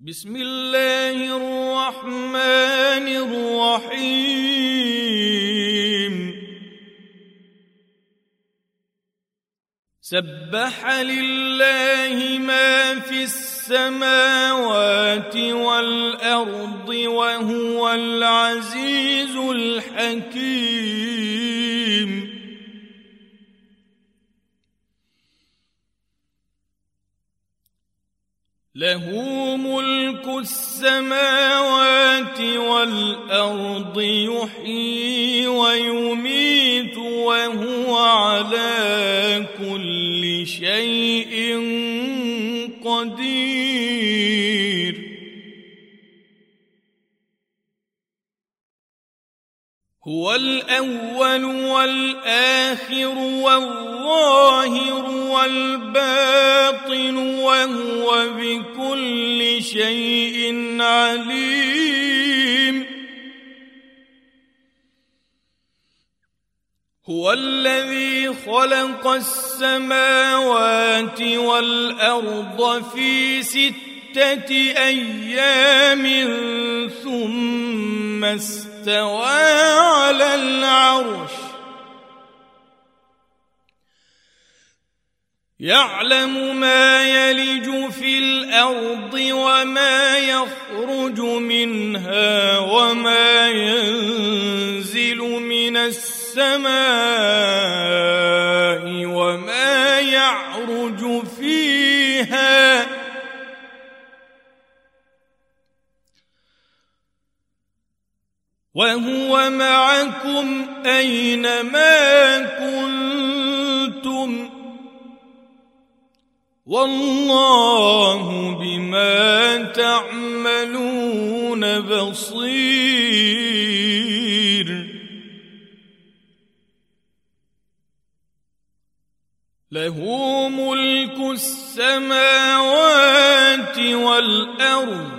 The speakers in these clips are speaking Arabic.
بسم الله الرحمن الرحيم. سبح لله ما في السماوات والأرض وهو العزيز الحكيم. له ملك السماوات والأرض يحيي ويميت وهو على كل شيء قدير. هو الأول والآخر والظاهر والباطن وهو بكل شيء عليم. هو الذي خلق السماوات والأرض في ستة أيام ثم على العرش. يعلم ما يلج في الأرض وما يخرج منها وما ينزل من السماء وما وهو معكم اينما كنتم؟ والله بما تعملون بصير. له ملك السماوات والأرض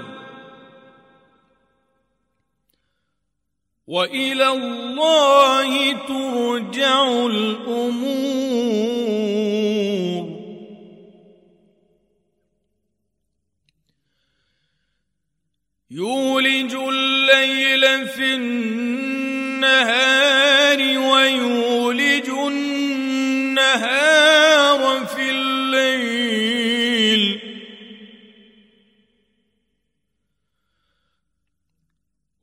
وإلى الله ترجع الأمور. يولج الليل في النهار ويولج النهار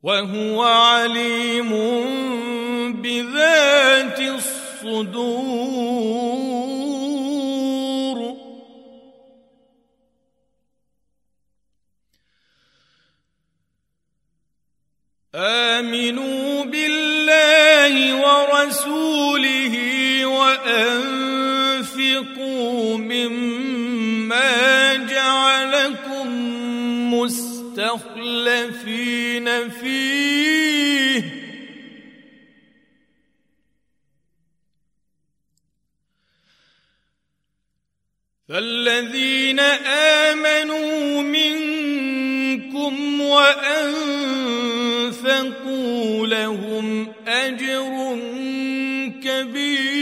وهو عليم بذات الصدور. آمنوا بالله ورسوله وأنفقوا مما مستخلفين فيه. فالذين آمنوا منكم وأنفقوا لهم أجر كبير.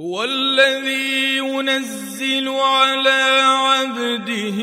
هو الذي ينزل على عبده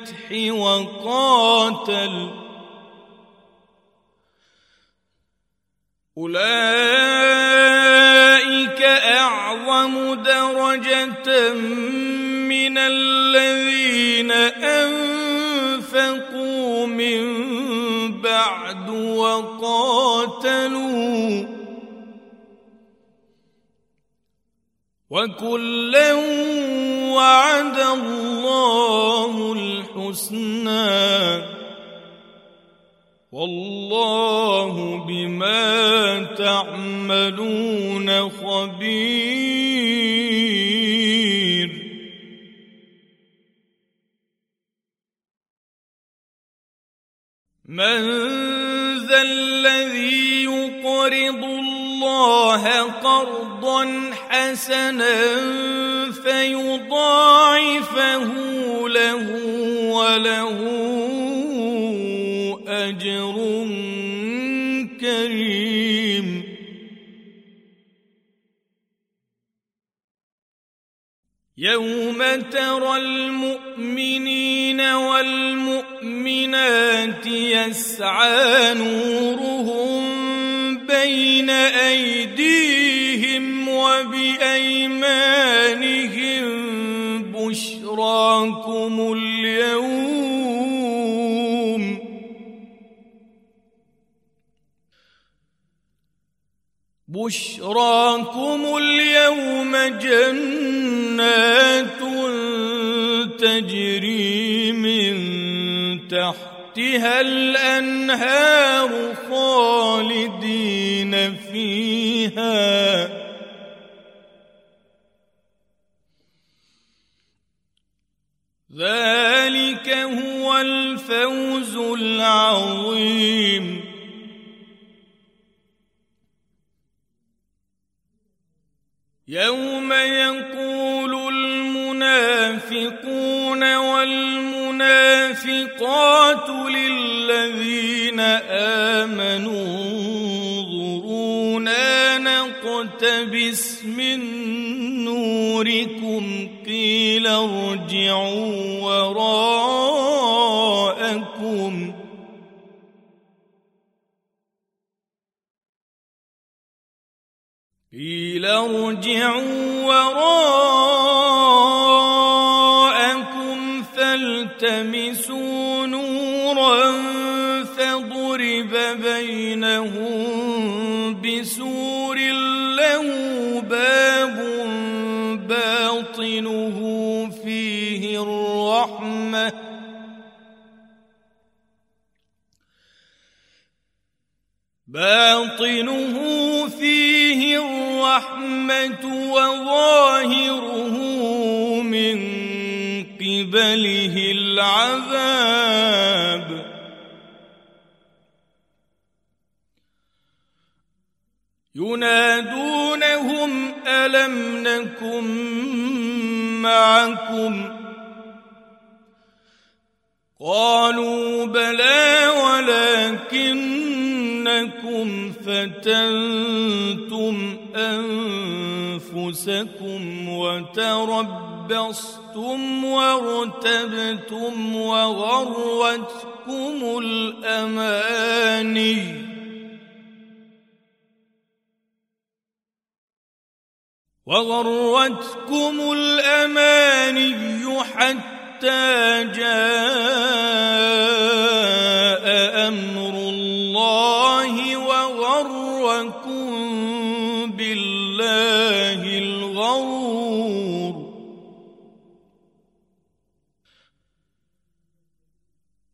وقاتل. أولئك أعظم درجة من الذين أنفقوا من بعد وقاتلوا. وكلا وعد الله الحسنى. والله بما تعملون خبير. من ذا الذي يقرض الله قرضا حسنا فيضاعفه له وله أجر كريم. يوم ترى المؤمنين والمؤمنات يسعى نورهم بين ايديهم وبايمانهم بشراكم اليوم. بشراكم اليوم جنات تجري من تحتها الأنهار خالدين فيها. العظيم. يوم يقول المنافقون والمنافقات للذين آمنوا انظرونا نقتبس من نوركم قيل ارجعوا وراءكم قيل ارجعوا وراءكم فالتمسوا نورا فضرب بينهم بسور له باب باطنه فيه الرحمه باطنه فيه الرحمة وظاهره من قبله العذاب. ينادونهم ألم نكن معكم؟ قالوا بلى ولكنكم فتنتم انفسكم وتربصتم وارتبتم وغرتكم الاماني وغرتكم الاماني حتى جاء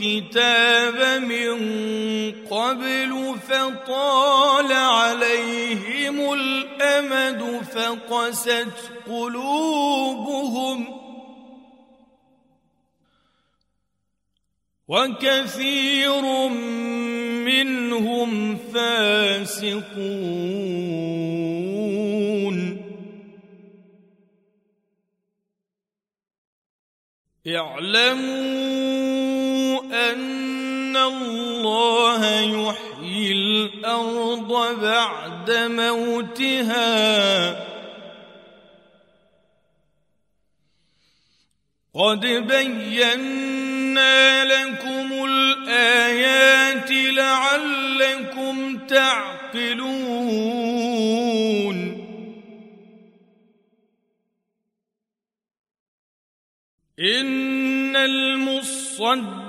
الكتاب من قبل فطال عليهم الأمد فقست قلوبهم وكثير منهم فاسقون. اعلموا أن الله يحيي الأرض بعد موتها. قد بينا لكم الآيات لعلكم تعقلون. إن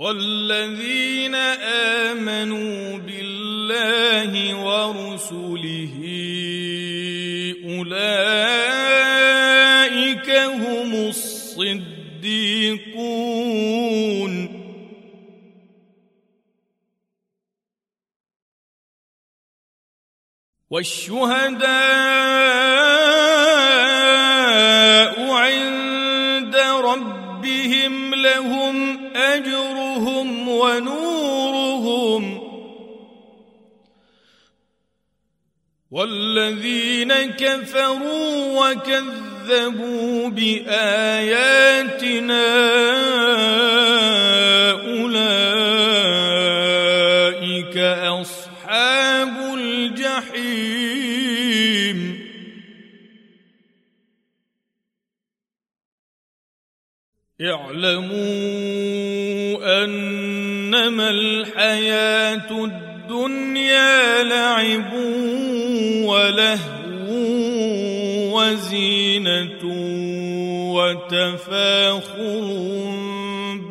والذين آمنوا بالله ورسله أولئك هم الصديقون. والشهداء والذين كفروا وكذبوا بآياتنا أولئك أصحاب الجحيم. اعلموا أنما الحياة الدنيا لعب ولهو وزينة وتفاخر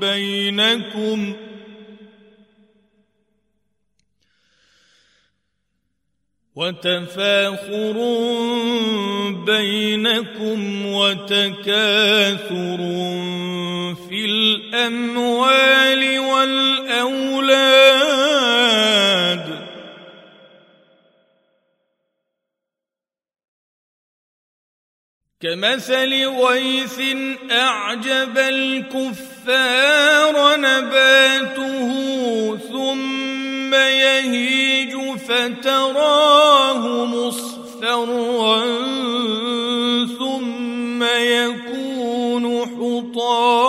بينكم وتفاخر بينكم وتكاثر في الأموال والأولاد كمثل غيث أعجب الكفار نباته ثم يهيج فتراه مصفرا ثم يكون حطاما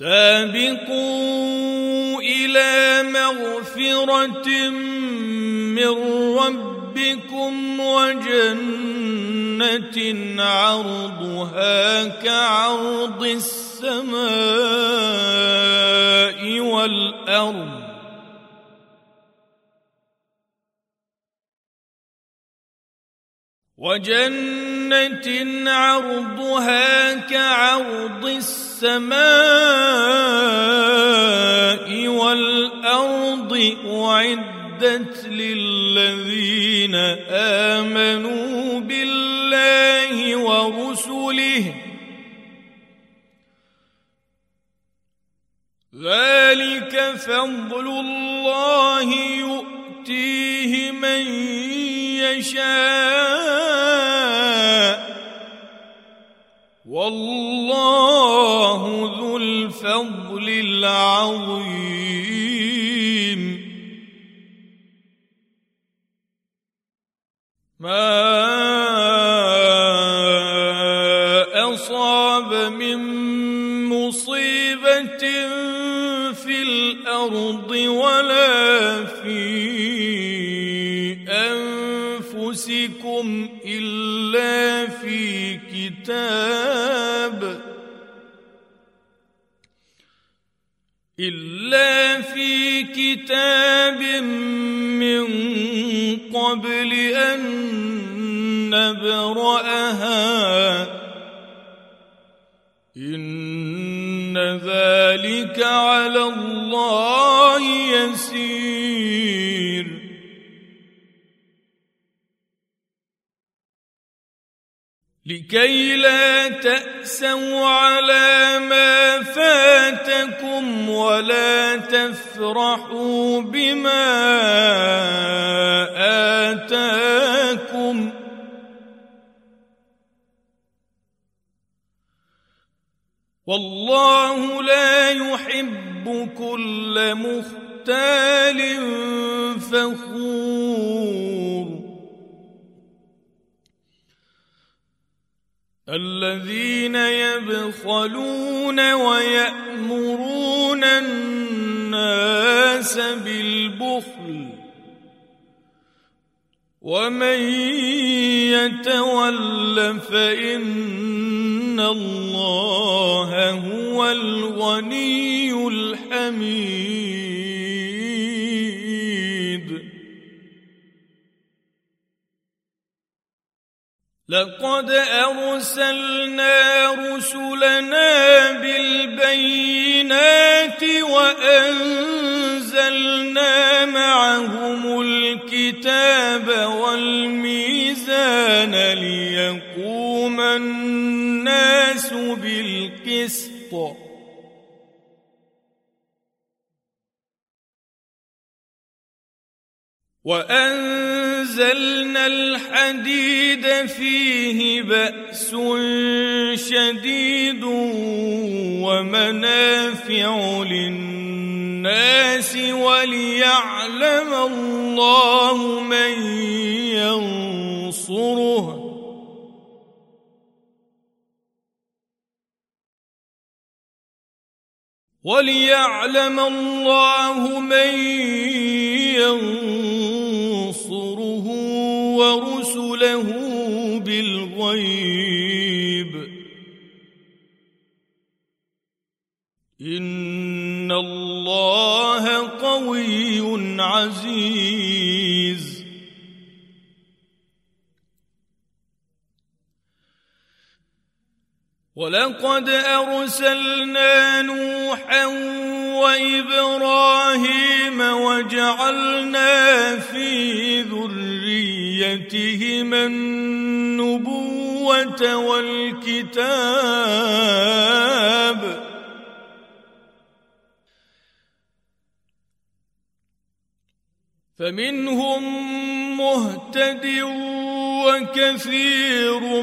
سابقوا إلى مغفرة من ربكم وجنة عرضها كعرض السماء والأرض. وجنة عرضها كعرض السماء والأرض أعدت للذين آمنوا بالله ورسله ذلك فضل الله يؤتيه من يشاء. والله ذو ذلك على الله يسير. لكي لا تأسوا على ما فاتكم ولا تفرحوا بما آتاكم والله لا يحب كل مختال فخور. الذين يبخلون ويأمرون الناس بالبخل ومن يتول فإن الله هو الغني الحميد لقد ارسلنا رسلنا بالبينات وانزلنا معهم الكتاب والميزان ليقوم الناس بالقسط. وأنزلنا الحديد فيه بأس شديد ومنافع للناس وليعلم الله من ينصره. وليعلم الله من ينصره ورسله ولقد أرسلنا نوحا وإبراهيم وجعلنا في ذريتهما النبوة والكتاب فمنهم مهتد وكثير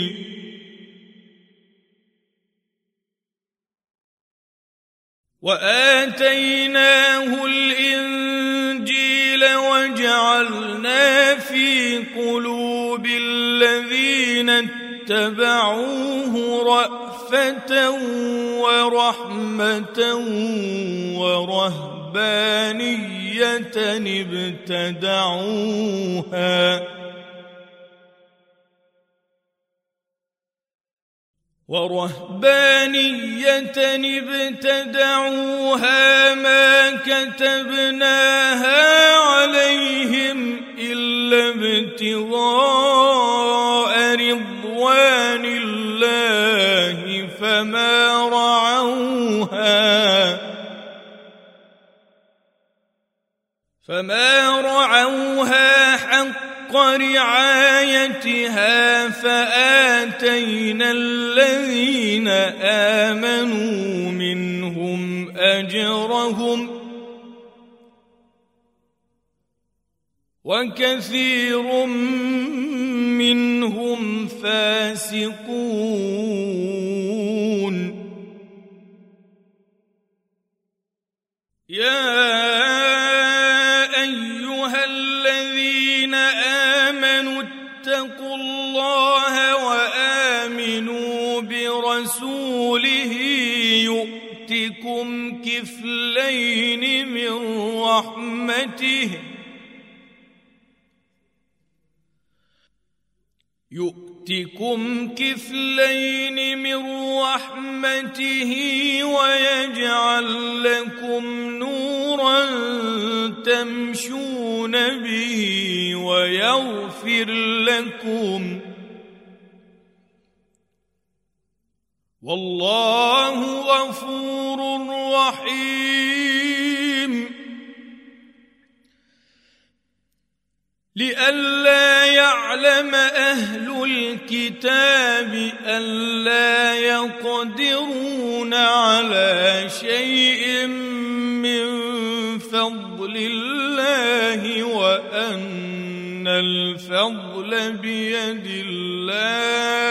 وآتيناه الإنجيل وجعلنا في قلوب الذين اتبعوه رأفة ورحمة ورهبانية ابتدعوها ورهبانية ابتدعوها ما كتبناها عليهم إلا ابتغاء رضوان الله فما رعوها فما رعوها حق رعايتها فآتينا الذين آمنوا منهم أجرهم وكثير منهم فاسقون. يا ورسوله يؤتكم كفلين من رحمته يؤتكم كفلين من رحمته ويجعل لكم نورا تمشون به ويغفر لكم ۖ والله غفور رحيم. لئلا يعلم أهل الكتاب الا يقدرون على شيء من فضل الله وأن الفضل بيد الله.